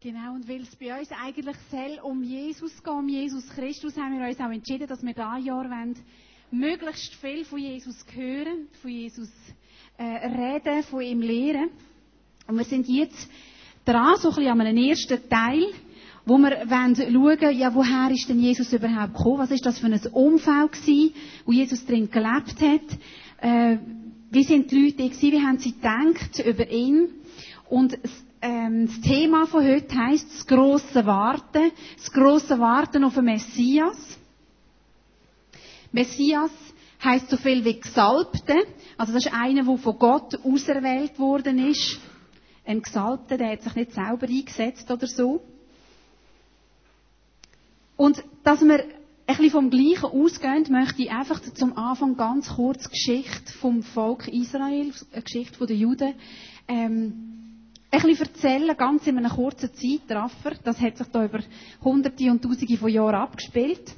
Genau, und weil es bei uns eigentlich soll um Jesus geht, um Jesus Christus, haben wir uns auch entschieden, dass wir dieses Jahr wollen, möglichst viel von Jesus hören, von Jesus äh, reden, von ihm lehren. Und wir sind jetzt dran, so ein bisschen an einem ersten Teil, wo wir wollen schauen, ja, woher ist denn Jesus überhaupt gekommen? Was ist das für ein Umfeld gewesen, wo Jesus drin gelebt hat? Äh, wie sind die Leute gewesen? Wie haben sie gedacht über ihn? Und ähm, das Thema von heute heisst das grosse Warten. Das grosse Warten auf den Messias. Messias heisst so viel wie Gesalbte. Also das ist einer, der von Gott auserwählt worden ist. Ein Gesalbter, der hat sich nicht selber eingesetzt oder so. Und dass wir ein bisschen vom Gleichen ausgehen, möchte ich einfach zum Anfang ganz kurz die Geschichte vom Volk Israel, eine Geschichte der Juden, ähm, ein bisschen erzählen, ganz in einem kurzen Zeitraffer. Das hat sich da über Hunderte und Tausende von Jahren abgespielt.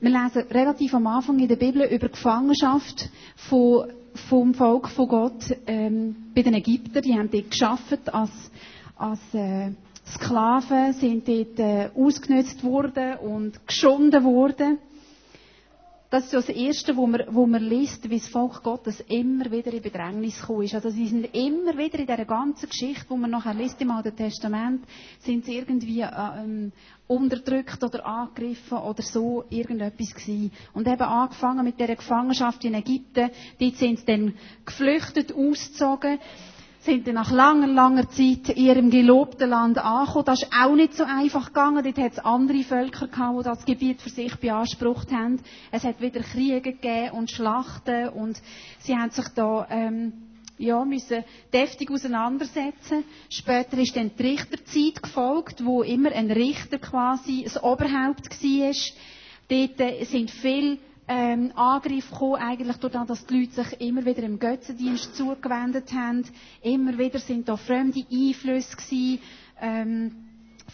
Wir lesen relativ am Anfang in der Bibel über die Gefangenschaft von, vom Volk von Gott ähm, bei den Ägyptern. Die haben dort geschafft als, als äh, Sklaven, sind dort äh, ausgenutzt worden und geschunden worden. Das ist das Erste, wo man, wo man liest, wie das Volk Gottes immer wieder in Bedrängnis gekommen ist. Also sie sind immer wieder in dieser ganzen Geschichte, wo man nachher liest im Alten Testament, sind sie irgendwie äh, ähm, unterdrückt oder angegriffen oder so irgendetwas gewesen. Und eben angefangen mit dieser Gefangenschaft in Ägypten, dort sind sie dann geflüchtet, ausgezogen sind dann nach langer, langer Zeit in ihrem gelobten Land angekommen. Das ist auch nicht so einfach gegangen. Dort hat es andere Völker gehabt, die das Gebiet für sich beansprucht haben. Es hat wieder Kriege gegeben und Schlachten und sie haben sich da, ähm, ja, müssen deftig auseinandersetzen. Später ist dann die Richterzeit gefolgt, wo immer ein Richter quasi das Oberhaupt war. Dort sind viele ähm, Angriff gekommen, eigentlich durch das, dass die Leute sich immer wieder im Götzendienst zugewendet haben. Immer wieder sind da fremde Einflüsse gewesen, ähm,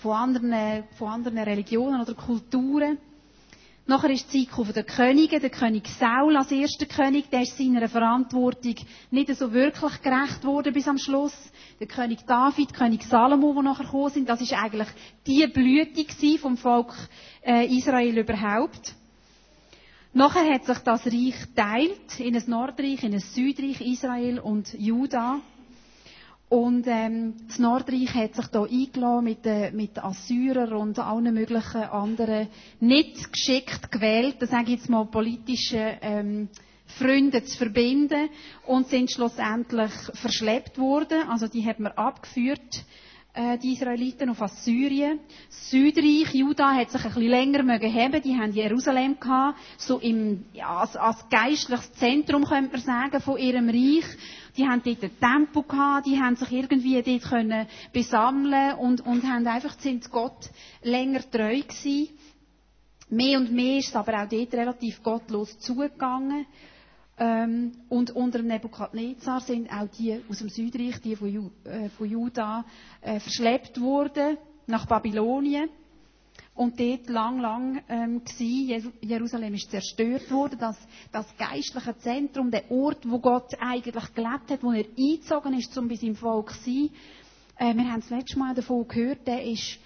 von, anderen, von anderen Religionen oder Kulturen. Nachher ist die Zeit von den Königen. Der König Saul als erster König, der ist seiner Verantwortung nicht so wirklich gerecht worden bis am Schluss. Der König David, König Salomo, die nachher gekommen sind, das ist eigentlich die Blüte vom Volk äh, Israel überhaupt. Nachher hat sich das Reich teilt in ein Nordreich, in ein Südreich, Israel und Juda. Und ähm, das Nordreich hat sich da eingeladen mit, äh, mit Assyrern und allen möglichen anderen nicht geschickt gewählt, das sage ich jetzt mal politische ähm, Freunde zu verbinden und sind schlussendlich verschleppt worden. Also die hat man abgeführt die Israeliten auf Assyrien. Südreich, Juda hat sich ein bisschen länger mögen haben. Die haben Jerusalem gehabt, so im, ja, als, als geistliches Zentrum, könnte man sagen, von ihrem Reich. Die haben dort einen Tempel gehabt, die haben sich irgendwie dort können besammeln und, und haben einfach, sind Gott länger treu gewesen. Mehr und mehr ist es aber auch dort relativ gottlos zugegangen. Ähm, und unter dem Nebukadnezar sind auch die aus dem Südreich, die von, Ju, äh, von Juda, äh, verschleppt worden nach Babylonien. Und dort lang, lang ähm, gewesen. Jerusalem ist zerstört worden. Das, das geistliche Zentrum, der Ort, wo Gott eigentlich gelebt hat, wo er eingezogen ist, um bei seinem Volk zu sein. Äh, wir haben das letzte Mal davon gehört, der ist,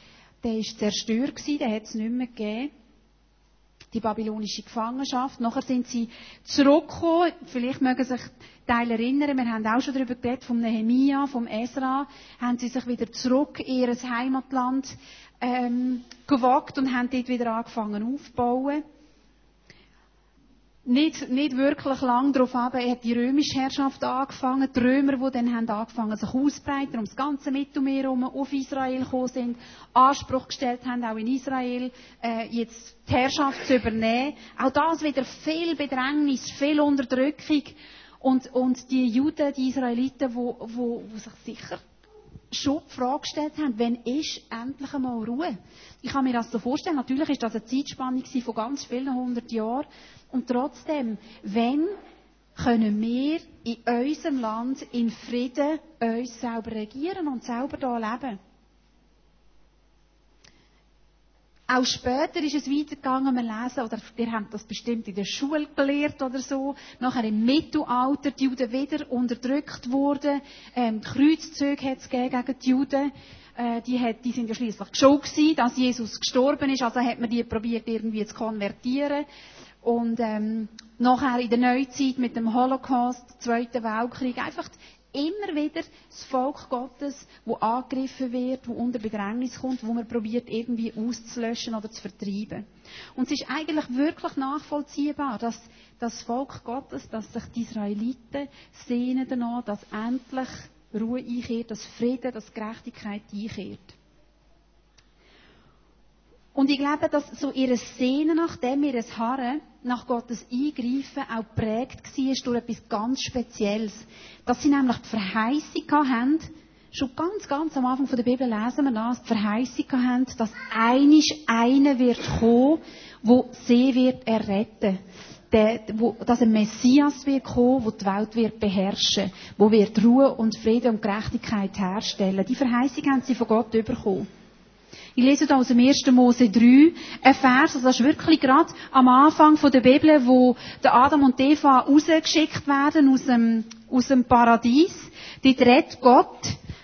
der ist zerstört gewesen, den hat es nicht mehr gegeben die babylonische Gefangenschaft. Nachher sind sie zurückgekommen. Vielleicht mögen sich Teile erinnern. Wir haben auch schon darüber geredet, vom Nehemia, vom Esra. Haben sie sich wieder zurück in ihr Heimatland ähm, gewagt und haben dort wieder angefangen aufzubauen nicht, nicht wirklich lang darauf ab, hat die römische Herrschaft angefangen. Die Römer, die dann haben angefangen, sich auszubreiten, um das ganze Mittelmeer herum auf Israel gekommen sind, Anspruch gestellt haben, auch in Israel, äh, jetzt die Herrschaft zu übernehmen. Auch das wieder viel Bedrängnis, viel Unterdrückung. Und, und die Juden, die Israeliten, wo, wo, wo sich sicher schon die Frage gestellt haben, wann ist endlich einmal Ruhe? Ich kann mir das so vorstellen. Natürlich ist das eine Zeitspanne von ganz vielen hundert Jahren. Und trotzdem, wenn können wir in unserem Land in Frieden uns selber regieren und selber hier leben? Auch später ist es weitergegangen, wir lesen, oder ihr habt das bestimmt in der Schule gelehrt oder so, nachher im Mittelalter die Juden wieder unterdrückt wurden, ähm, Kreuzzüge hat es gegen die Juden, äh, die, hat, die sind ja schließlich schon gewesen, dass Jesus gestorben ist, also hat man die probiert irgendwie zu konvertieren. Und ähm, nachher in der Neuzeit mit dem Holocaust, Zweiten Weltkrieg, einfach immer wieder das Volk Gottes, wo angegriffen wird, wo unter Bedrängnis kommt, wo man probiert irgendwie auszulöschen oder zu vertreiben. Und es ist eigentlich wirklich nachvollziehbar, dass das Volk Gottes, dass sich die Israeliten sehnen danach, dass endlich Ruhe einkehrt, dass Frieden, dass Gerechtigkeit einkehrt. Und ich glaube, dass so ihre Sehnen nach dem, ihr Harren, nach Gottes Eingreifen auch prägt war durch etwas ganz Spezielles. Dass sie nämlich die Verheißung haben, schon ganz, ganz am Anfang der Bibel lesen wir das, die Verheißung haben, dass einisch einer wird kommen, wo sie wird erretten. Der, wo, dass ein Messias wird kommen, wo die Welt wird beherrschen, wo wird Ruhe und Frieden und Gerechtigkeit herstellen. Die Verheißung haben sie von Gott bekommen. Ich lese da aus dem 1. Mose 3 ein Vers, also das ist wirklich gerade am Anfang der Bibel, wo der Adam und Eva rausgeschickt werden aus dem, aus dem Paradies. Dort redet Gott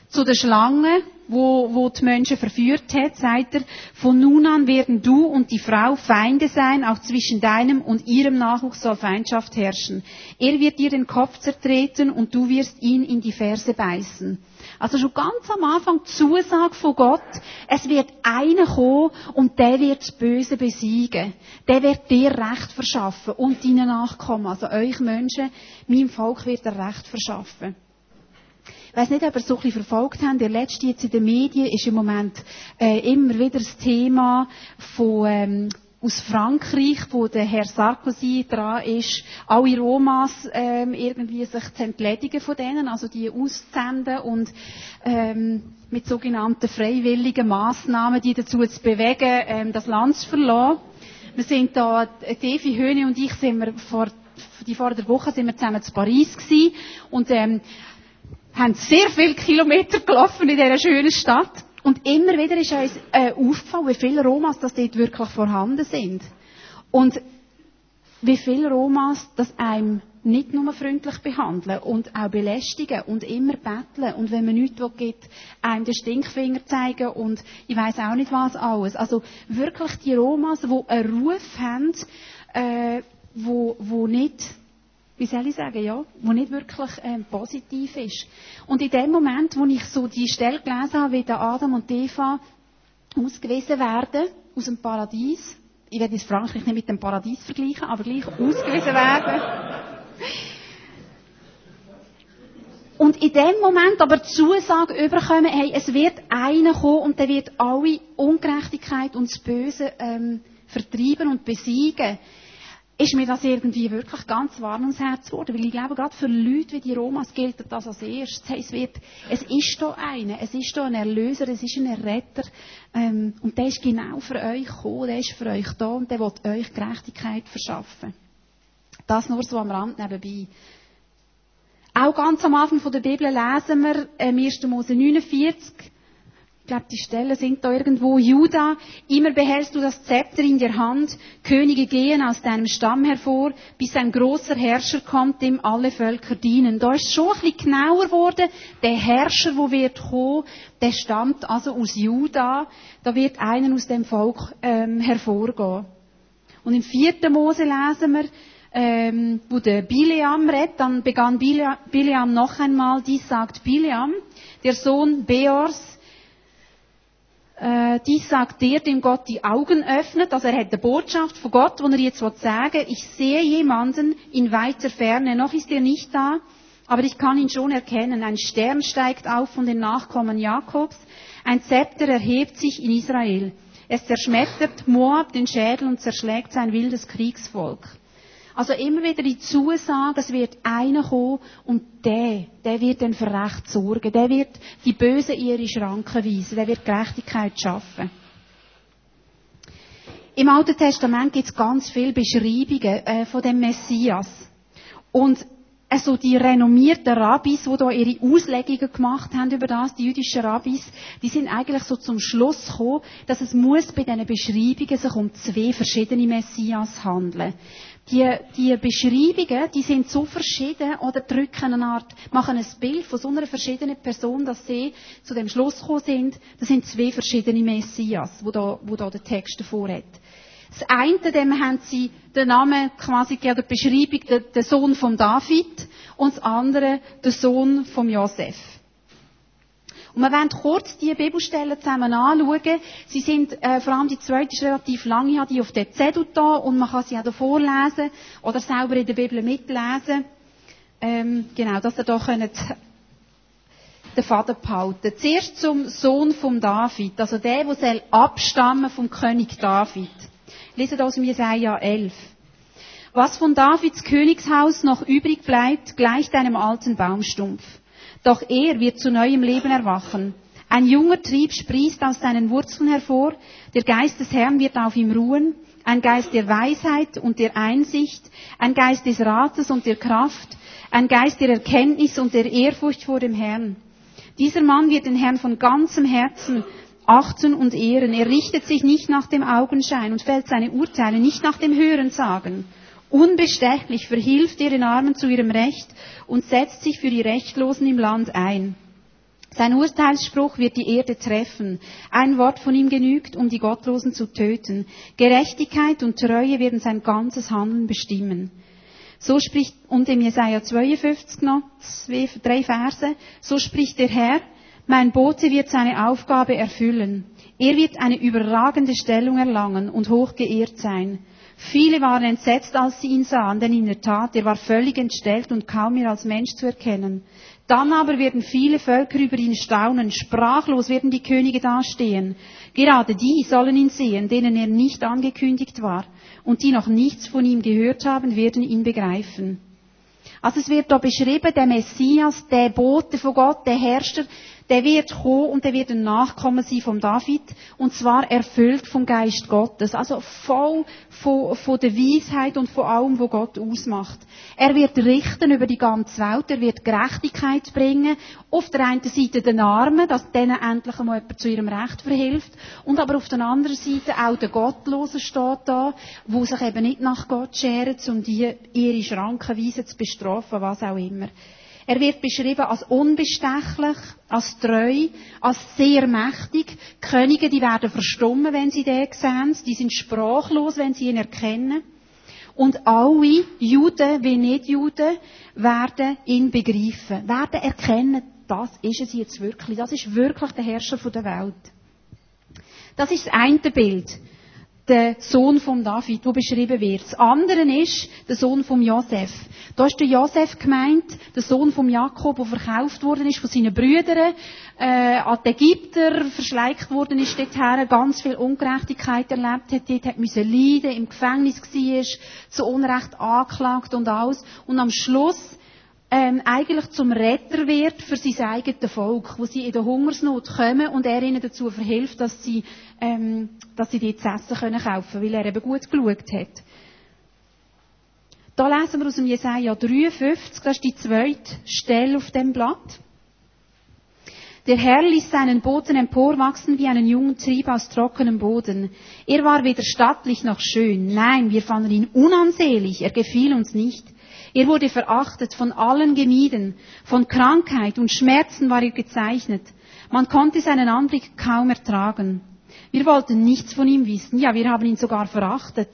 zu der Schlange, wo, wo die Menschen verführt hat, sagt er, von nun an werden du und die Frau Feinde sein, auch zwischen deinem und ihrem Nachwuchs soll Feindschaft herrschen. Er wird dir den Kopf zertreten und du wirst ihn in die Ferse beißen. Also schon ganz am Anfang die Zusage von Gott, es wird einer kommen und der wird das Böse besiegen. Der wird dir Recht verschaffen und deinen Nachkommen, also euch Menschen, meinem Volk wird er Recht verschaffen. Ich weiss nicht, ob ihr so ein bisschen verfolgt habt. Der letzte jetzt in den Medien ist im Moment äh, immer wieder das Thema von ähm, aus Frankreich, wo der Herr Sarkozy dran ist, alle Romas ähm, irgendwie sich zu entledigen von denen, also die auszusenden und ähm, mit sogenannten freiwilligen Massnahmen, die dazu zu bewegen, ähm, das Land zu verlassen. Wir sind da, Devi Höhne und ich sind wir vor, die vor der Woche sind wir zusammen zu Paris gewesen und ähm, haben sehr viele Kilometer gelaufen in dieser schönen Stadt. Und immer wieder ist uns äh, aufgefallen, wie viele Romas das dort wirklich vorhanden sind. Und wie viele Romas das einem nicht nur freundlich behandeln und auch belästigen und immer betteln und wenn man nichts gibt, einem den Stinkfinger zeigen und ich weiß auch nicht was alles. Also wirklich die Romas, die einen Ruf haben, äh, wo, wo nicht wie soll ich sagen, ja, wo nicht wirklich ähm, positiv ist. Und in dem Moment, wo ich so die Stelle gelesen habe, wie Adam und Eva ausgewiesen werden aus dem Paradies, ich werde jetzt Frankreich nicht mit dem Paradies vergleichen, aber gleich ausgewiesen werden. Und in dem Moment aber die Zusage überkommen, hey, es wird einer kommen und der wird alle Ungerechtigkeit und das Böse ähm, vertreiben und besiegen ist mir das irgendwie wirklich ganz warm ums Herz geworden. Weil ich glaube, gerade für Leute wie die Romas gilt das als erstes. Es, wird, es ist da einer, es ist da ein Erlöser, es ist ein Erretter. Ähm, und der ist genau für euch gekommen, der ist für euch da und der will euch Gerechtigkeit verschaffen. Das nur so am Rand nebenbei. Auch ganz am Anfang der Bibel lesen wir, ähm, 1. Mose 49, ich glaube, die Stellen sind da irgendwo. Juda, immer behältst du das Zepter in der Hand. Könige gehen aus deinem Stamm hervor, bis ein großer Herrscher kommt, dem alle Völker dienen. Da ist schon ein bisschen genauer geworden. Der Herrscher, wo wird kommen, der stammt also aus Juda. Da wird einer aus dem Volk ähm, hervorgehen. Und im vierten Mose lesen wir, ähm, wo der Bileam redet, dann begann Bileam noch einmal, dies sagt Bileam, der Sohn Beors, äh, dies sagt der, dem Gott die Augen öffnet. Also er hat eine Botschaft von Gott, wo er jetzt sagen will, ich sehe jemanden in weiter Ferne, noch ist er nicht da, aber ich kann ihn schon erkennen. Ein Stern steigt auf von den Nachkommen Jakobs, ein Zepter erhebt sich in Israel. Es zerschmettert Moab den Schädel und zerschlägt sein wildes Kriegsvolk. Also immer wieder die Zusage, es wird einer kommen und der, der wird dann für Recht sorgen. Der wird die Bösen in ihre Schranken weisen. Der wird Gerechtigkeit schaffen. Im Alten Testament gibt es ganz viele Beschreibungen äh, von dem Messias. Und also die renommierten Rabbis, die da ihre Auslegungen gemacht haben über das, die jüdischen Rabbis, die sind eigentlich so zum Schluss gekommen, dass es muss bei diesen Beschreibungen sich um zwei verschiedene Messias handeln. Die, die Beschreibungen, die sind so verschieden oder drücken eine Art, machen ein Bild von so einer verschiedenen Person, dass sie zu dem Schluss gekommen sind, das sind zwei verschiedene Messias, wo da, wo da der Text davor hat. Das eine, dem haben sie den Namen quasi gegeben, der Beschreibung, der, der Sohn von David, und das andere, der Sohn von Josef. Und wir wollen kurz die Bibelstellen zusammen anschauen. Sie sind, äh, vor allem die zweite ist relativ lang, ich habe die auf der Zettel da und man kann sie auch da vorlesen oder selber in der Bibel mitlesen. Ähm, genau, dass ihr da könnt den Vater behalten. Zuerst zum Sohn von David, also der, der soll abstammen vom König David. Lesen aus dem Jesaja 11. Was von Davids Königshaus noch übrig bleibt, gleicht einem alten Baumstumpf. Doch er wird zu neuem Leben erwachen. Ein junger Trieb sprießt aus seinen Wurzeln hervor, der Geist des Herrn wird auf ihm ruhen, ein Geist der Weisheit und der Einsicht, ein Geist des Rates und der Kraft, ein Geist der Erkenntnis und der Ehrfurcht vor dem Herrn. Dieser Mann wird den Herrn von ganzem Herzen achten und ehren. Er richtet sich nicht nach dem Augenschein und fällt seine Urteile nicht nach dem Hörensagen. Unbestechlich verhilft er den Armen zu ihrem Recht und setzt sich für die Rechtlosen im Land ein. Sein Urteilsspruch wird die Erde treffen. Ein Wort von ihm genügt, um die Gottlosen zu töten. Gerechtigkeit und Treue werden sein ganzes Handeln bestimmen. So spricht, und im Jesaja 52 noch, zwei, drei Verse, so spricht der Herr, mein Bote wird seine Aufgabe erfüllen. Er wird eine überragende Stellung erlangen und hoch geehrt sein. Viele waren entsetzt, als sie ihn sahen, denn in der Tat, er war völlig entstellt und kaum mehr als Mensch zu erkennen. Dann aber werden viele Völker über ihn staunen, sprachlos werden die Könige dastehen. Gerade die sollen ihn sehen, denen er nicht angekündigt war, und die noch nichts von ihm gehört haben, werden ihn begreifen. Also es wird da beschrieben, der Messias, der Bote von Gott, der Herrscher, der wird kommen und der wird ein Nachkommen sein vom David. Und zwar erfüllt vom Geist Gottes, also voll von, von der Weisheit und von allem, was Gott ausmacht. Er wird richten über die ganze Welt, er wird Gerechtigkeit bringen, auf der einen Seite den Armen, dass denen endlich einmal jemand zu ihrem Recht verhilft. Und aber auf der anderen Seite auch der Gottlosen steht da, wo sich eben nicht nach Gott scheren, um die ihre Schrankenweise zu bestrafen, was auch immer. Er wird beschrieben als unbestechlich, als treu, als sehr mächtig. Die Könige, die werden verstummen, wenn sie den sehen. Die sind sprachlos, wenn sie ihn erkennen. Und alle, Juden wie Nicht-Juden, werden ihn begreifen, werden erkennen, das ist es jetzt wirklich. Das ist wirklich der Herrscher der Welt. Das ist das eine Bild der Sohn von David, wo beschrieben wird. Das andere ist der Sohn von Josef. Da ist der Josef gemeint, der Sohn von Jakob, der verkauft worden ist von seinen Brüdern, äh, an die Ägypter verschleicht worden ist dorthin, ganz viel Ungerechtigkeit erlebt hat, dort hat müssen leiden, im Gefängnis war, zu Unrecht angeklagt und alles. Und am Schluss ähm, eigentlich zum Retter wird für sein eigenes Volk, wo sie in der Hungersnot kommen und er ihnen dazu verhilft, dass sie, ähm, dass sie die zu essen können kaufen, weil er eben gut geschaut hat. Da lesen wir aus dem Jesaja 53, das ist die zweite Stelle auf dem Blatt. Der Herr ließ seinen Boden emporwachsen wie einen jungen Trieb aus trockenem Boden. Er war weder stattlich noch schön. Nein, wir fanden ihn unansehlich. Er gefiel uns nicht. Er wurde verachtet, von allen gemieden, von Krankheit und Schmerzen war er gezeichnet. Man konnte seinen Anblick kaum ertragen. Wir wollten nichts von ihm wissen, ja, wir haben ihn sogar verachtet.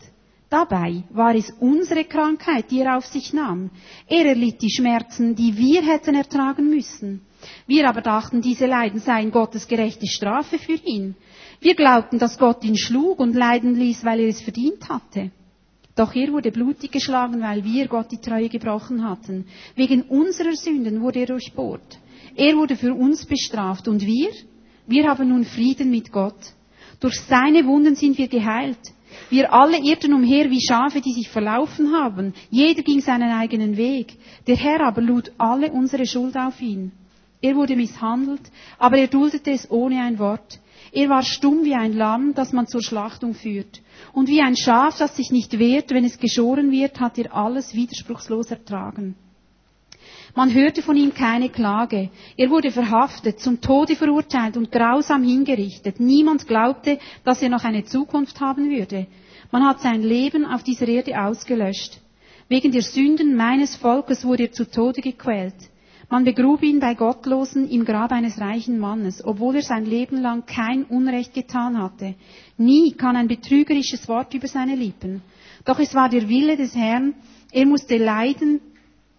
Dabei war es unsere Krankheit, die er auf sich nahm. Er erlitt die Schmerzen, die wir hätten ertragen müssen. Wir aber dachten, diese Leiden seien Gottes gerechte Strafe für ihn. Wir glaubten, dass Gott ihn schlug und leiden ließ, weil er es verdient hatte. Doch er wurde blutig geschlagen, weil wir Gott die Treue gebrochen hatten. Wegen unserer Sünden wurde er durchbohrt. Er wurde für uns bestraft und wir? Wir haben nun Frieden mit Gott. Durch seine Wunden sind wir geheilt. Wir alle irrten umher wie Schafe, die sich verlaufen haben. Jeder ging seinen eigenen Weg. Der Herr aber lud alle unsere Schuld auf ihn. Er wurde misshandelt, aber er duldete es ohne ein Wort. Er war stumm wie ein Lamm, das man zur Schlachtung führt. Und wie ein Schaf, das sich nicht wehrt, wenn es geschoren wird, hat er alles widerspruchslos ertragen. Man hörte von ihm keine Klage. Er wurde verhaftet, zum Tode verurteilt und grausam hingerichtet. Niemand glaubte, dass er noch eine Zukunft haben würde. Man hat sein Leben auf dieser Erde ausgelöscht. Wegen der Sünden meines Volkes wurde er zu Tode gequält. Man begrub ihn bei Gottlosen im Grab eines reichen Mannes, obwohl er sein Leben lang kein Unrecht getan hatte. Nie kann ein betrügerisches Wort über seine Lippen. Doch es war der Wille des Herrn, er musste leiden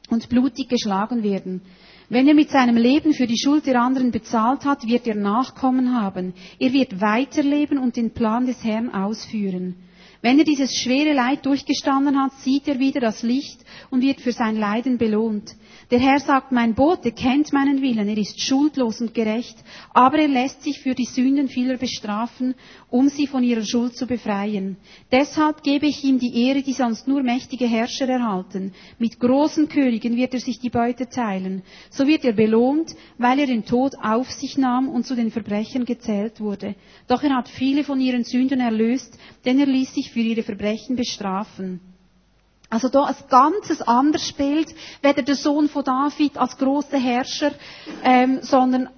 und blutig geschlagen werden. Wenn er mit seinem Leben für die Schuld der anderen bezahlt hat, wird er Nachkommen haben. Er wird weiterleben und den Plan des Herrn ausführen. Wenn er dieses schwere Leid durchgestanden hat, sieht er wieder das Licht und wird für sein Leiden belohnt. Der Herr sagt, mein Bote kennt meinen Willen, er ist schuldlos und gerecht, aber er lässt sich für die Sünden vieler bestrafen, um sie von ihrer Schuld zu befreien. Deshalb gebe ich ihm die Ehre, die sonst nur mächtige Herrscher erhalten. Mit großen Königen wird er sich die Beute teilen. So wird er belohnt, weil er den Tod auf sich nahm und zu den Verbrechern gezählt wurde. Doch er hat viele von ihren Sünden erlöst, denn er ließ sich für ihre Verbrechen bestrafen. Also da ein ganzes anderes Bild, weder der Sohn von David als großer Herrscher, ähm, sondern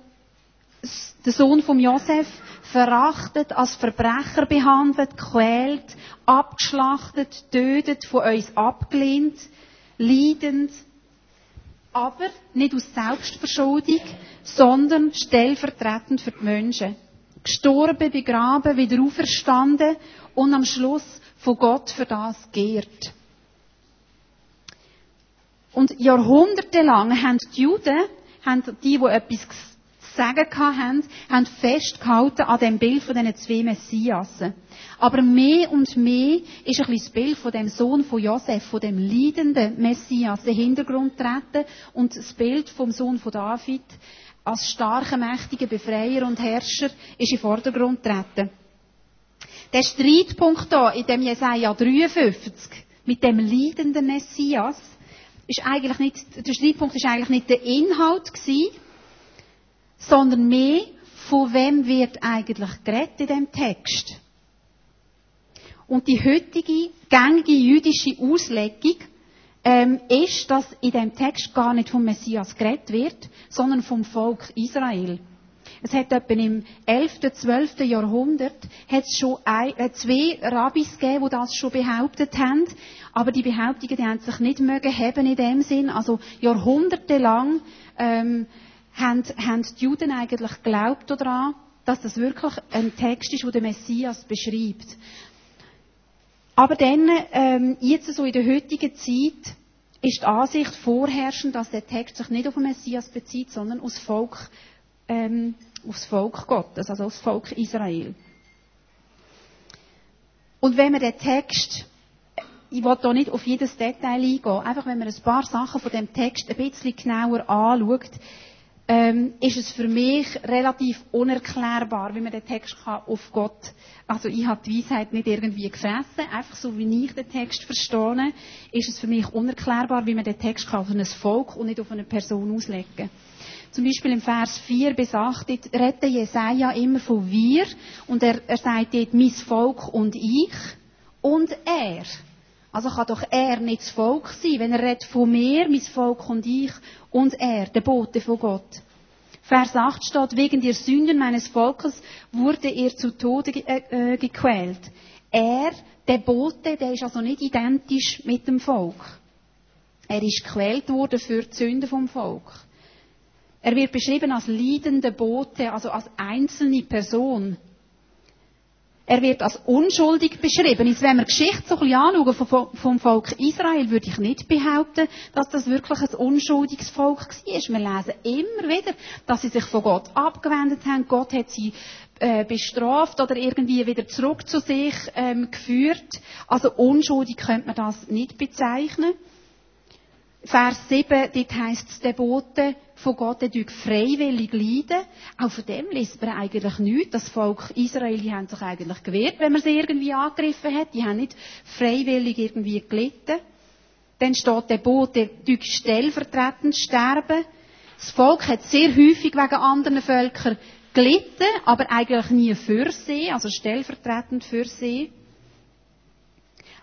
der Sohn von Josef verachtet, als Verbrecher behandelt, quält, abgeschlachtet, tötet, von uns abgelehnt, leidend, aber nicht aus Selbstverschuldung, sondern stellvertretend für die Menschen. Gestorben, begraben, wieder auferstanden und am Schluss von Gott für das geehrt. Und jahrhundertelang haben die Juden, haben die, die etwas zu sagen haben, haben festgehalten an dem Bild von diesen zwei Messiasen. Aber mehr und mehr ist ein bisschen das Bild von dem Sohn von Josef, von dem leidenden Messias, in den Hintergrund treten und das Bild vom Sohn von David als starker, mächtiger Befreier und Herrscher ist in Vordergrund treten. Der Streitpunkt hier in dem Jesaja 53 mit dem leidenden Messias ist eigentlich nicht, der Streitpunkt ist eigentlich nicht der Inhalt gewesen, sondern mehr, von wem wird eigentlich geredet in dem Text. Und die heutige gängige jüdische Auslegung ähm, ist, dass in dem Text gar nicht vom Messias geredet wird, sondern vom Volk Israel. Es hat etwa im 11., 12. Jahrhundert hat es schon ein, äh, zwei Rabbis gegeben, die das schon behauptet haben. Aber die Behauptungen, die haben sich nicht mögen haben in dem Sinn. Also jahrhundertelang ähm, haben, haben die Juden eigentlich geglaubt daran, dass das wirklich ein Text ist, der den Messias beschreibt. Aber dann, ähm, jetzt so in der heutigen Zeit, ist die Ansicht vorherrschend, dass der Text sich nicht auf den Messias bezieht, sondern aufs Volk ähm, aufs Volk Gottes, also aufs Volk Israel. Und wenn man den Text, ich will hier nicht auf jedes Detail eingehen, einfach wenn man ein paar Sachen von dem Text ein bisschen genauer anschaut, ähm, ist es für mich relativ unerklärbar, wie man den Text kann auf Gott, also ich habe die Weisheit nicht irgendwie gefressen, einfach so wie ich den Text verstehe, ist es für mich unerklärbar, wie man den Text kann auf ein Volk und nicht auf eine Person auslegen kann. Zum Beispiel im Vers 4 bis 8 redet Jesaja immer von wir und er, er sagt dort mein Volk und ich und er. Also kann doch er nicht das Volk sein, wenn er redet von mir, mein Volk und ich und er, der Bote von Gott. Vers 8 steht, wegen der Sünden meines Volkes wurde er zu Tode äh, äh, gequält. Er, der Bote, der ist also nicht identisch mit dem Volk. Er ist gequält worden für die Sünden vom Volk. Er wird beschrieben als leidende Bote, also als einzelne Person. Er wird als unschuldig beschrieben. Jetzt, wenn wir die Geschichte so ein bisschen anschauen vom, Volk Israel, würde ich nicht behaupten, dass das wirklich ein unschuldiges Volk war. Wir lesen immer wieder, dass sie sich von Gott abgewendet haben. Gott hat sie äh, bestraft oder irgendwie wieder zurück zu sich ähm, geführt. Also unschuldig könnte man das nicht bezeichnen. Vers 7, dort heisst es, der Bote von Gott, der freiwillig leiden. Auch von dem liest man eigentlich nichts. Das Volk Israel, die haben sich eigentlich gewehrt, wenn man sie irgendwie angegriffen hat. Die haben nicht freiwillig irgendwie gelitten. Dann steht der Bote, der stellvertretend sterben. Das Volk hat sehr häufig wegen anderen Völkern gelitten, aber eigentlich nie für sie, also stellvertretend für sie.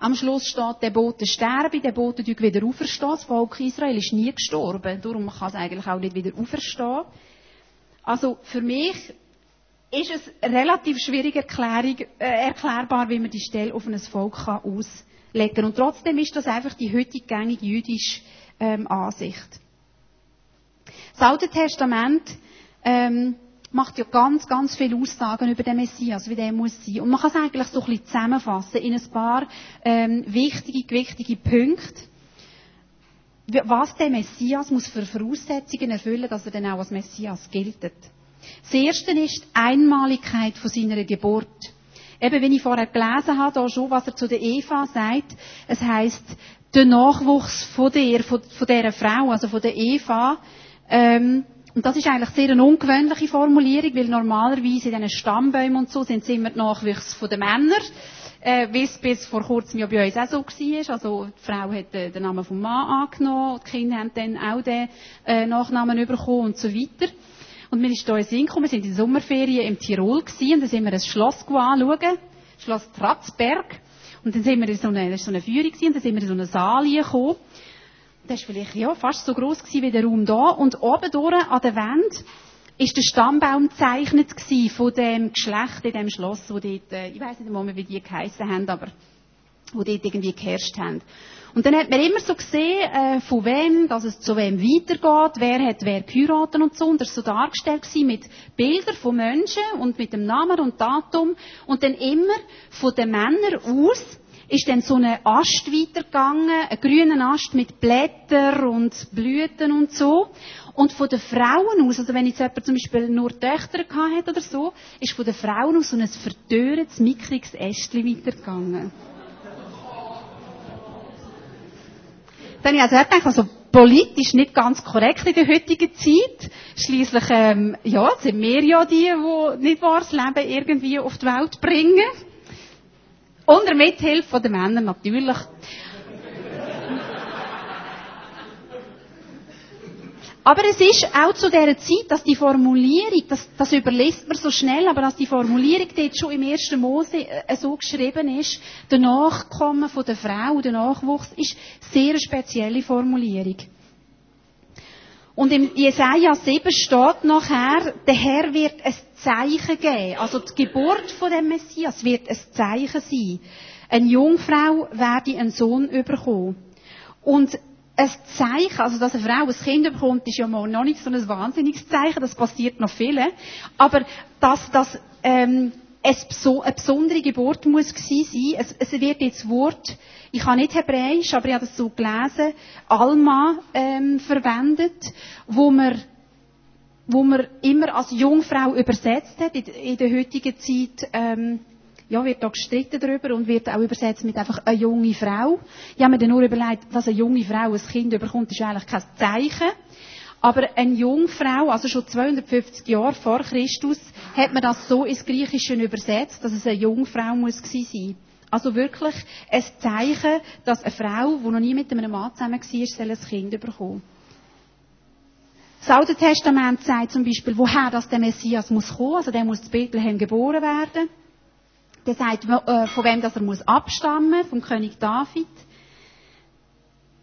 Am Schluss steht, der Bote sterbe, der Bote wieder auferstehen. Das Volk Israel ist nie gestorben. Darum kann es eigentlich auch nicht wieder auferstehen. Also, für mich ist es relativ schwierig Erklärung, äh, erklärbar, wie man die Stelle auf ein Volk kann auslegen kann. Und trotzdem ist das einfach die heutige gängige jüdische ähm, Ansicht. Das Alte Testament ähm, macht ja ganz, ganz viele Aussagen über den Messias, wie der muss sein. Und man kann es eigentlich so ein bisschen zusammenfassen in ein paar ähm, wichtige, gewichtige Punkte, was der Messias muss für Voraussetzungen erfüllen, dass er dann auch als Messias gilt. Das erste ist die Einmaligkeit von seiner Geburt. Eben, wenn ich vorher gelesen habe, da schon, was er zu der Eva sagt, es heißt, der Nachwuchs von der, von, von dieser Frau, also von der Eva, ähm, und das ist eigentlich sehr eine ungewöhnliche Formulierung, weil normalerweise in diesen Stammbäumen und so sind es immer die Nachwüchse von den Männern, äh, wie es bis vor kurzem ja bei uns auch so war. Also die Frau hat äh, den Namen vom Mann angenommen, die Kinder haben dann auch den äh, Nachnamen bekommen und so weiter. Und mir ist da ein Sinn gekommen, wir sind in der Sommerferien im Tirol gewesen, und dann sind wir ein Schloss anschauen, Schloss Tratzberg. Und dann sind wir in so einer, so eine Führung gewesen, und dann sind wir in so eine Saal gekommen. Das war vielleicht, ja, fast so gewesen wie der Raum da. Und oben durch an der Wand ist der Stammbaum gezeichnet von dem Geschlecht in dem Schloss, wo dort, äh, ich weiß nicht mehr, wie die geheissen haben, aber wo dort irgendwie geherrscht haben. Und dann hat man immer so gesehen, äh, von wem, dass es zu wem weitergeht, wer hat wer geheiratet und so. Und das war so dargestellt mit Bildern von Menschen und mit dem Namen und Datum. Und dann immer von den Männern aus ist dann so ein Ast weitergegangen, ein grüner Ast mit Blättern und Blüten und so. Und von den Frauen aus, also wenn jetzt jemand zum Beispiel nur Töchter hat oder so, ist von den Frauen aus so ein verdörrtes, mickriges Ästchen weitergegangen. Dann habe ich also gedacht, also politisch nicht ganz korrekt in der heutigen Zeit. Schließlich, ähm, ja, sind wir ja die, die nicht wahres Leben irgendwie auf die Welt bringen. Unter Mithilfe der Männer natürlich. Aber es ist auch zu dieser Zeit, dass die Formulierung, das, das überlässt man so schnell, aber dass die Formulierung dort schon im ersten Mose äh, so geschrieben ist, der Nachkommen von der Frau, der Nachwuchs, ist sehr eine spezielle Formulierung. Und im Jesaja 7 steht nachher, der Herr wird ein Zeichen geben. Also die Geburt von dem Messias wird ein Zeichen sein. Eine Jungfrau werde einen Sohn überkommen. Und ein Zeichen, also dass eine Frau ein Kind bekommt, ist ja mal noch nicht so ein wahnsinniges Zeichen, das passiert noch viele. Aber dass das ähm, eine besondere Geburt muss gewesen sein. Es, es wird jetzt Wort, ich habe nicht Hebräisch, aber ich habe das so gelesen, Alma ähm, verwendet, wo man wo man immer als Jungfrau übersetzt hat. In, der heutigen Zeit ähm, ja, wird da gestritten darüber und wird auch übersetzt mit einfach eine junge Frau. Ich habe mir dann nur überlegt, dass eine junge Frau ein Kind überkommt, ist eigentlich kein Zeichen. Aber eine Jungfrau, also schon 250 Jahre vor Christus, hat man das so ins Griechische übersetzt, dass es eine Jungfrau muss sein. Also wirklich ein Zeichen, dass eine Frau, die noch nie mit einem Mann zusammen war, ein Kind bekommen. Das Alte Testament sagt zum Beispiel, woher das der Messias muss kommen, also der muss in Bethlehem geboren werden. Der sagt, äh, von wem das er muss abstammen, vom König David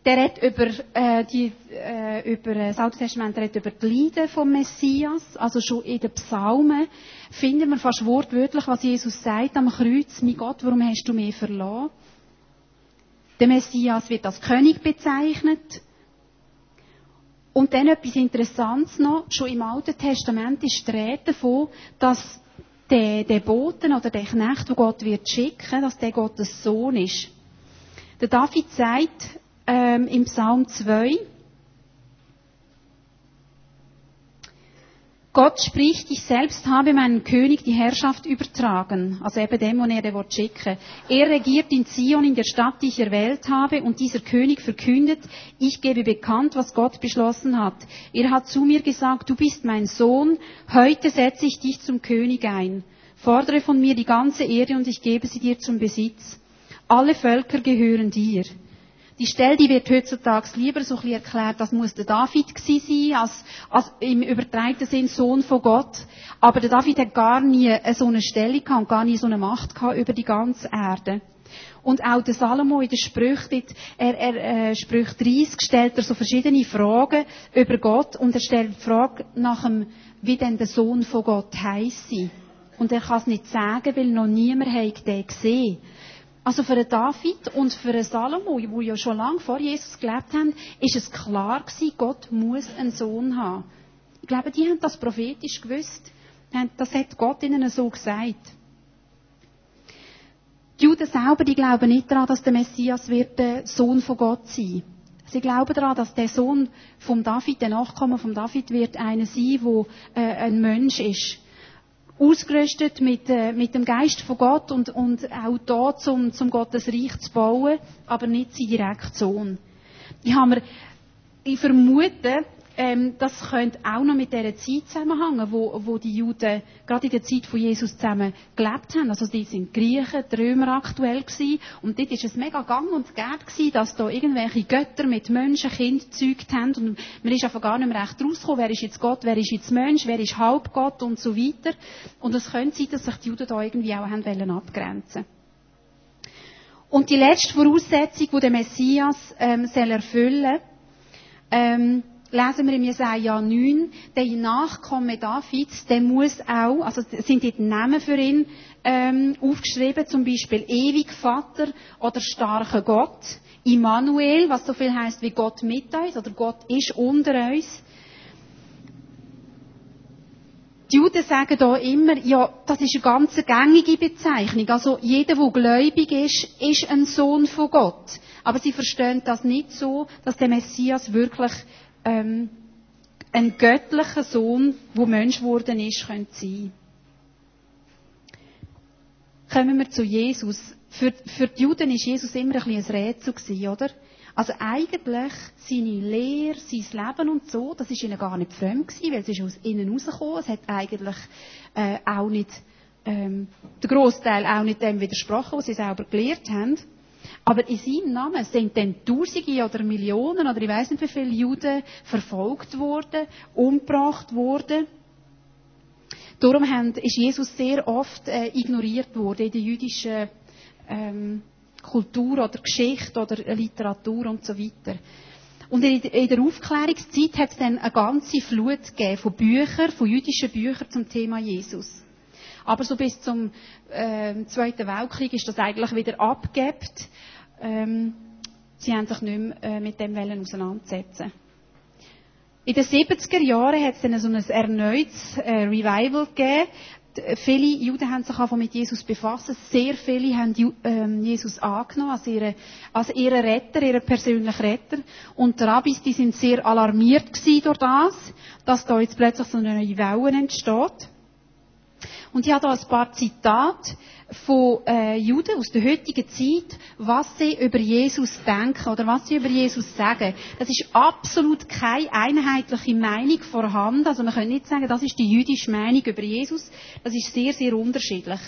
der redet über, äh, die, äh, über das Alte Testament redet über die Leiden vom Messias. Also schon in den Psalmen finden wir fast wortwörtlich, was Jesus sagt am Kreuz. Mein Gott, warum hast du mich verloren? Der Messias wird als König bezeichnet. Und dann etwas Interessantes noch. Schon im Alten Testament ist die Rede davon, dass der, der Boten oder der Knecht, wo Gott wird schicken, dass der Gottes Sohn ist. Der David sagt, ähm, im Psalm 2. Gott spricht, ich selbst habe meinem König die Herrschaft übertragen, also eben dem, wo er der Wort. Er regiert in Zion, in der Stadt, die ich erwählt habe, und dieser König verkündet, ich gebe bekannt, was Gott beschlossen hat. Er hat zu mir gesagt, du bist mein Sohn, heute setze ich dich zum König ein. Fordere von mir die ganze Erde und ich gebe sie dir zum Besitz. Alle Völker gehören dir. Die Stelle, die wird heutzutage lieber so ein bisschen erklärt, das muss der David gewesen sein, als, als im übertragenen Sinn Sohn von Gott. Aber der David hat gar nie so eine Stelle gehabt und gar nie so eine Macht gehabt über die ganze Erde. Und auch der Salomo in der Sprüche, er, er äh, Sprüche 30 stellt er so verschiedene Fragen über Gott und er stellt die Frage nach dem, wie denn der Sohn von Gott heisse. Und er kann es nicht sagen, weil noch niemand hat den gesehen. Also für den David und für den Salomo, die ja schon lange vor Jesus gelebt haben, ist es klar gewesen, Gott muss einen Sohn haben. Ich glaube, die haben das prophetisch gewusst. Das hat Gott ihnen so gesagt. Die Juden selber, die glauben nicht daran, dass der Messias wird der Sohn von Gott sein. Sie glauben daran, dass der Sohn vom David, der Nachkomme vom David, wird einer sein, der äh, ein Mensch ist ausgerüstet mit, äh, mit dem Geist von Gott und, und auch da zum, zum Gottes Reich zu bauen, aber nicht sein direkt Sohn. Ich, habe mir, ich vermute, ähm, das könnte auch noch mit dieser Zeit zusammenhängen, wo, wo die Juden gerade in der Zeit von Jesus zusammen gelebt haben. Also die sind Griechen, die Römer aktuell gewesen. Und dort ist es mega gang und gäbe dass da irgendwelche Götter mit Menschen Kinder gezeugt haben. Und man ist einfach gar nicht mehr recht rausgekommen, wer ist jetzt Gott, wer ist jetzt Mensch, wer ist Halbgott und so weiter. Und es könnte sein, dass sich die Juden da irgendwie auch haben wollen abgrenzen Und die letzte Voraussetzung, die der Messias ähm, soll erfüllen ähm, lesen wir im Jesaja 9, der Nachkomme Davids, der muss auch, also sind die Namen für ihn ähm, aufgeschrieben, zum Beispiel ewig Vater oder starker Gott, Immanuel, was so viel heißt wie Gott mit uns oder Gott ist unter uns. Die Juden sagen da immer, ja, das ist eine ganz gängige Bezeichnung. Also jeder, der gläubig ist, ist ein Sohn von Gott. Aber sie verstehen das nicht so, dass der Messias wirklich ähm, ein göttlicher Sohn, wo Mensch geworden ist, könnte sein. Kommen wir zu Jesus. Für, für die Juden war Jesus immer ein, bisschen ein Rätsel oder? Also eigentlich seine Lehre, sein Leben und so, das ist ihnen gar nicht fremd weil es ist aus innen rausgekommen. Es hat eigentlich äh, auch nicht ähm, der Großteil auch nicht dem widersprochen, was sie selber gelehrt haben. Aber in seinem Namen sind dann Tausende oder Millionen oder ich weiß nicht wie viele Juden verfolgt worden, umgebracht worden. Darum ist Jesus sehr oft äh, ignoriert worden in der jüdischen ähm, Kultur oder Geschichte oder Literatur und so weiter. Und in der Aufklärungszeit hat es dann eine ganze Flut gegeben von Büchern, von jüdischen Büchern zum Thema Jesus. Aber so bis zum äh, Zweiten Weltkrieg ist das eigentlich wieder abgebt. Ähm, sie haben sich nicht mehr äh, mit dem Wellen auseinandersetzen. In den 70er Jahren hat es dann so ein erneutes äh, Revival gegeben. Viele Juden haben sich einfach mit Jesus befasst. Sehr viele haben ähm, Jesus angenommen als ihren, als ihren Retter, ihren persönlichen Retter. Und die Rabbis, die sind sehr alarmiert durch das, dass da jetzt plötzlich so eine neue Welle entsteht. Und ich habe hier ein paar Zitate von äh, Juden aus der heutigen Zeit, was sie über Jesus denken oder was sie über Jesus sagen. Das ist absolut keine einheitliche Meinung vorhanden. Also man kann nicht sagen, das ist die jüdische Meinung über Jesus. Das ist sehr, sehr unterschiedlich.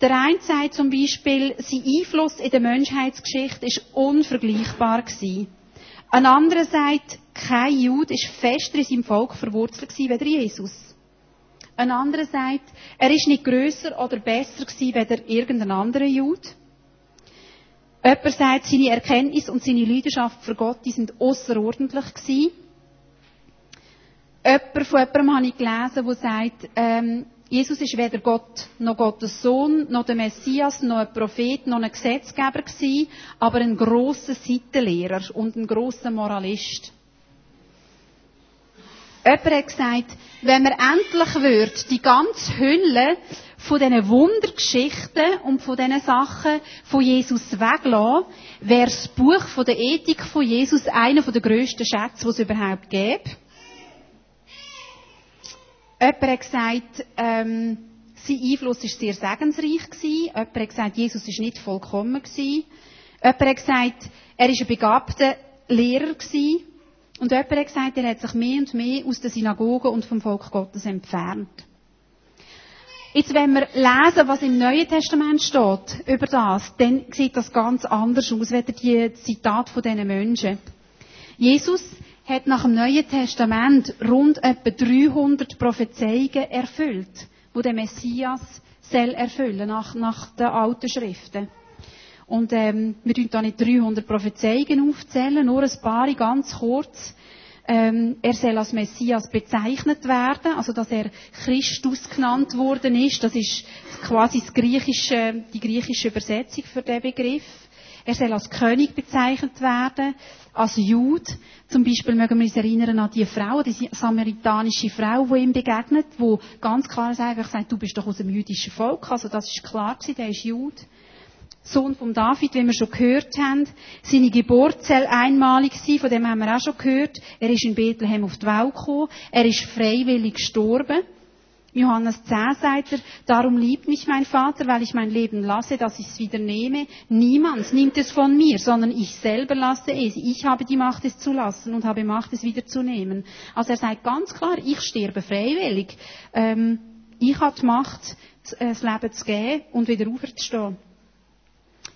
Der eine sagt zum Beispiel, sein Einfluss in der Menschheitsgeschichte ist unvergleichbar gewesen. Ein anderer sagt, kein Jude ist fester in seinem Volk verwurzelt gewesen, wie Jesus. Ein anderer sagt, er ist nicht grösser oder besser gewesen, als irgendein anderer Jude. Jemand sagt, seine Erkenntnis und seine Leidenschaft für Gott, die sind außerordentlich gewesen. Jemand von jemandem habe ich gelesen, der sagt, ähm, Jesus ist weder Gott, noch Gottes Sohn, noch der Messias, noch ein Prophet, noch ein Gesetzgeber gewesen, aber ein grosser Seitenlehrer und ein grosser Moralist. Jemand hat gesagt, wenn man endlich wird, die ganze Hülle von diesen Wundergeschichten und von diesen Sachen von Jesus weglassen, wäre das Buch von der Ethik von Jesus einer der grössten Schätze, die es überhaupt gäbe. Jemand hat gesagt, ähm, sein Einfluss war sehr segensreich. Jemand hat gesagt, Jesus war nicht vollkommen. Jemand hat gesagt, er war ein begabter Lehrer gewesen. Und jemand hat gesagt, er hat sich mehr und mehr aus der Synagoge und vom Volk Gottes entfernt. Jetzt, wenn wir lesen, was im Neuen Testament steht über das, dann sieht das ganz anders aus, wie die Zitate von diesen Menschen. Jesus hat nach dem Neuen Testament rund etwa 300 Prophezeiungen erfüllt, wo der Messias soll erfüllen nach, nach den alten Schriften. Und ähm, wir tun da nicht 300 Prophezeiungen aufzählen, nur ein paar ganz kurz. Ähm, er soll als Messias bezeichnet werden, also dass er Christus genannt worden ist. Das ist quasi das griechische, die griechische Übersetzung für den Begriff. Er soll als König bezeichnet werden, als Jude. Zum Beispiel mögen wir uns erinnern an die Frau, die samaritanische Frau, die ihm begegnet, die ganz klar sagt, du bist doch aus dem jüdischen Volk. Also das ist klar gewesen, der ist Jude. Sohn von David, wie wir schon gehört haben. Seine Geburt soll einmalig sein, von dem haben wir auch schon gehört. Er ist in Bethlehem auf die Welt gekommen. Er ist freiwillig gestorben. Johannes 10 sagt er, darum liebt mich mein Vater, weil ich mein Leben lasse, dass ich es wieder nehme. Niemand nimmt es von mir, sondern ich selber lasse es. Ich habe die Macht, es zu lassen und habe Macht, es wieder zu nehmen. Also er sagt ganz klar, ich sterbe freiwillig. Ähm, ich habe die Macht, das Leben zu geben und wieder aufzustehen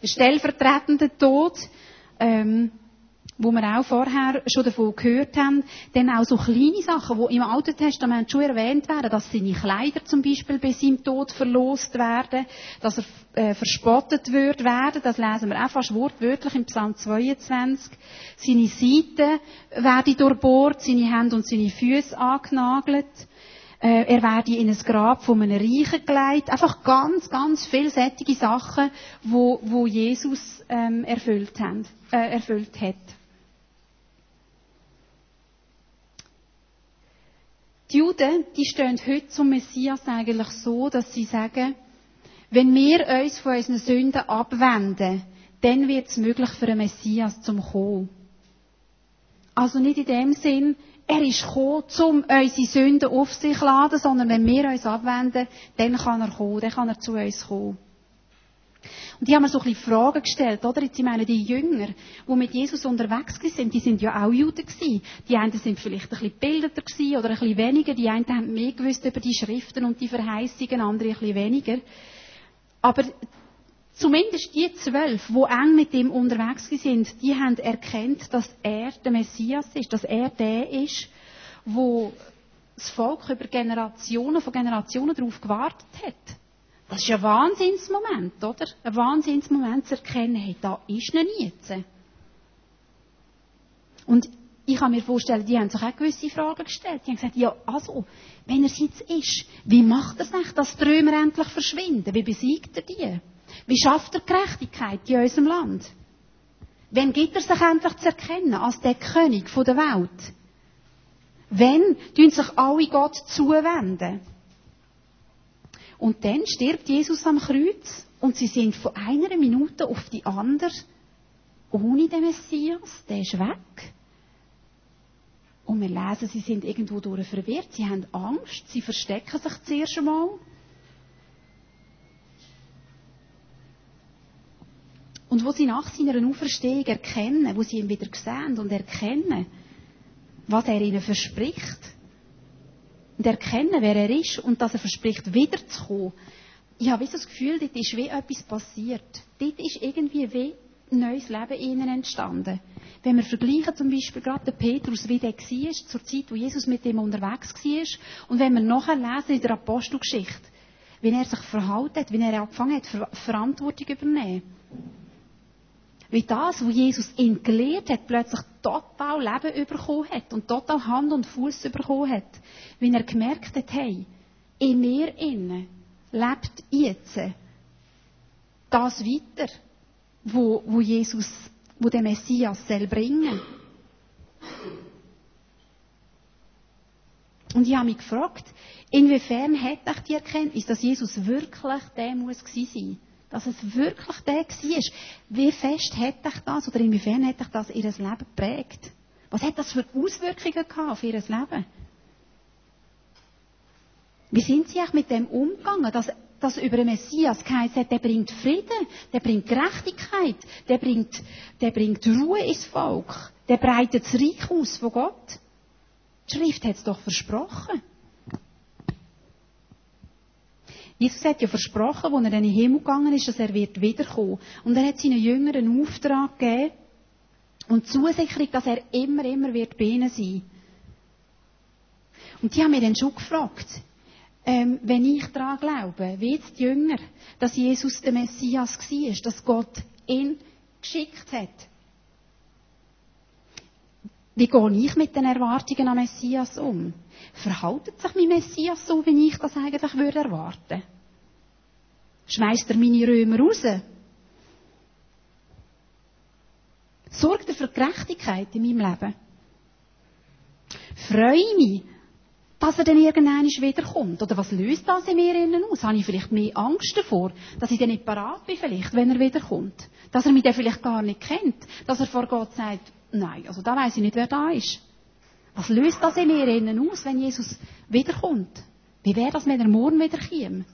stellvertretenden Tod, ähm, wo wir auch vorher schon davon gehört haben, dann auch so kleine Sachen, die im Alten Testament schon erwähnt werden, dass seine Kleider zum Beispiel bei seinem Tod verlost werden, dass er äh, verspottet wird werden, das lesen wir auch fast wortwörtlich im Psalm 22. Seine Seiten werden durchbohrt, seine Hände und seine Füße angenagelt. Äh, er werde in ein Grab von einem Reichen gelegt. Einfach ganz, ganz vielseitige Sachen, wo, wo Jesus ähm, erfüllt, haben, äh, erfüllt hat. Die Juden, die stehen heute zum Messias eigentlich so, dass sie sagen, wenn wir uns von unseren Sünden abwenden, dann wird es möglich für einen Messias zum kommen. Also nicht in dem Sinn, er ist gekommen, um unsere Sünden auf sich zu laden, sondern wenn wir uns abwenden, dann kann er kommen, dann kann er zu uns kommen. Und die haben mir so ein bisschen Fragen gestellt, oder? Jetzt, ich meine, die Jünger, die mit Jesus unterwegs sind, die sind ja auch Juden gewesen. Die einen sind vielleicht ein bisschen gebildeter gewesen oder ein bisschen weniger. Die einen haben mehr gewusst über die Schriften und die Verheißungen, andere ein bisschen weniger. Aber Zumindest die zwölf, die eng mit ihm unterwegs sind, die haben erkannt, dass er der Messias ist, dass er der ist, wo das Volk über Generationen von Generationen darauf gewartet hat. Das ist ein Wahnsinnsmoment, oder? Ein Wahnsinnsmoment zu erkennen, hey, da ist noch jetzt. Und ich kann mir vorstellen, die haben sich auch gewisse Fragen gestellt. Die haben gesagt, ja, also, wenn er jetzt ist, wie macht er es nicht, dass die Römer endlich verschwinden? Wie besiegt er die? Wie schafft er Gerechtigkeit in unserem Land? Wann gibt er sich endlich zu erkennen als der König der Welt? Wann tun sich alle Gott zuwenden? Und dann stirbt Jesus am Kreuz und sie sind von einer Minute auf die andere ohne den Messias. Der ist weg. Und wir lesen, sie sind irgendwo durch verwirrt, sie haben Angst, sie verstecken sich zuerst einmal. Und wo sie nach seiner Auferstehung erkennen, wo sie ihn wieder sehen und erkennen, was er ihnen verspricht, und erkennen, wer er ist und dass er verspricht, wiederzukommen, ich habe das Gefühl, dort ist wie etwas passiert. Dort ist irgendwie wie ein neues Leben ihnen entstanden. Wenn wir vergleichen zum Beispiel gerade den Petrus, wie der war, zur Zeit, wo Jesus mit ihm unterwegs war, und wenn wir nachher lesen in der Apostelgeschichte, wie er sich verhalten hat, wie er angefangen hat, Verantwortung übernehmen wie das, wo Jesus ihn gelehrt hat, plötzlich total Leben bekommen hat und total Hand und Fuß bekommen hat. Wie er gemerkt hat, hey, in mir innen lebt jetzt das weiter, wo, wo Jesus, wo der Messias soll bringen. Und ich habe mich gefragt, inwiefern hat ich die Erkenntnis, dass Jesus wirklich der muss gewesen sein? Dass es wirklich der war. Wie fest hätte ich das, oder inwiefern hätte ich das ihr Leben geprägt? Was hat das für Auswirkungen gehabt auf ihr Leben? Wie sind sie eigentlich mit dem umgegangen, dass, dass über den Messias geheißen hat, der bringt Frieden, der bringt Gerechtigkeit, der bringt, der bringt Ruhe ins Volk, der breitet das Reich aus von Gott. Die Schrift hat es doch versprochen. Jesus hat ja versprochen, als er in den Himmel gegangen ist, dass er wird wiederkommen. Und er hat seinen Jüngern einen Auftrag gegeben und Zusicherung, dass er immer, immer wird bei ihnen sein. Und die haben mich dann schon gefragt, ähm, wenn ich daran glaube, wie jetzt die Jünger, dass Jesus der Messias war, dass Gott ihn geschickt hat. Wie gehe ich mit den Erwartungen an Messias um? Verhaltet sich mein Messias so, wie ich das eigentlich würde erwarten? Schmeißt er meine Römer raus? Sorgt er für Gerechtigkeit in meinem Leben? Freue mich, dass er dann irgendwann wiederkommt? Oder was löst das in mir innen aus? Habe ich vielleicht mehr Angst davor, dass ich dann nicht parat bin vielleicht, wenn er wiederkommt? Dass er mich dann vielleicht gar nicht kennt? Dass er vor Gott sagt, nein, also da weiß ich nicht, wer da ist. Was löst das in mir innen aus, wenn Jesus wiederkommt? Wie wäre das, wenn er morgen wieder käme?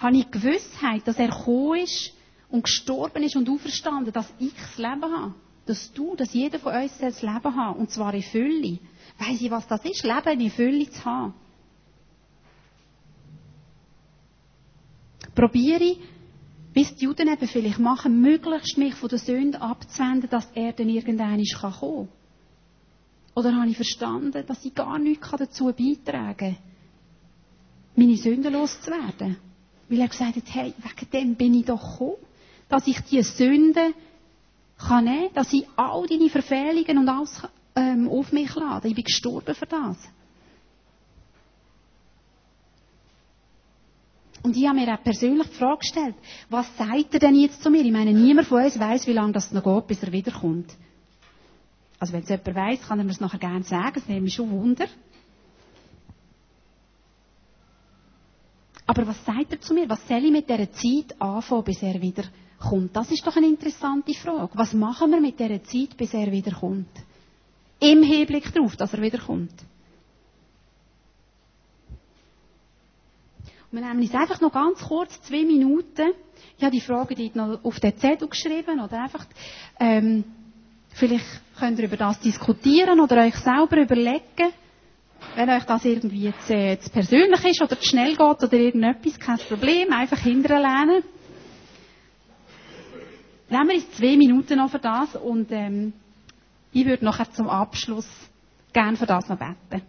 Habe ich Gewissheit, dass er gekommen ist und gestorben ist und auferstanden, dass ich das Leben habe? Dass du, dass jeder von uns das Leben hat, und zwar in Fülle. Weiss ich, was das ist, Leben in Fülle zu haben? Probiere wie es die Juden eben vielleicht machen, möglichst mich von der Sünde abzuwenden, dass er dann irgendwann kommen kann. Oder habe ich verstanden, dass ich gar nichts dazu beitragen kann, meine Sünden loszuwerden? Weil er gesagt hat, hey, wegen dem bin ich doch gekommen, dass ich diese Sünden kann nehmen, dass ich all deine Verfehlungen und alles ähm, auf mich lade. Ich bin gestorben für das. Und ich habe mir auch persönlich die Frage gestellt, was sagt er denn jetzt zu mir? Ich meine, niemand von uns weiß, wie lange das noch geht, bis er wiederkommt. Also wenn es jemand weiß, kann er mir es nachher gerne sagen, das nehme ich schon Wunder. Aber was sagt er zu mir? Was soll ich mit dieser Zeit anfangen, bis er wiederkommt? Das ist doch eine interessante Frage. Was machen wir mit dieser Zeit, bis er wiederkommt? Im Hinblick darauf, dass er wiederkommt. Wir nehmen uns einfach noch ganz kurz zwei Minuten. Ich habe die Frage dort noch auf den Zettel geschrieben oder einfach, ähm, vielleicht könnt ihr über das diskutieren oder euch selber überlegen. Wenn euch das irgendwie zu, zu persönlich ist oder zu schnell geht oder irgendetwas, kein Problem, einfach hinterlehnen. Nehmen wir uns zwei Minuten noch für das und ähm, ich würde nachher zum Abschluss gerne für das noch beten.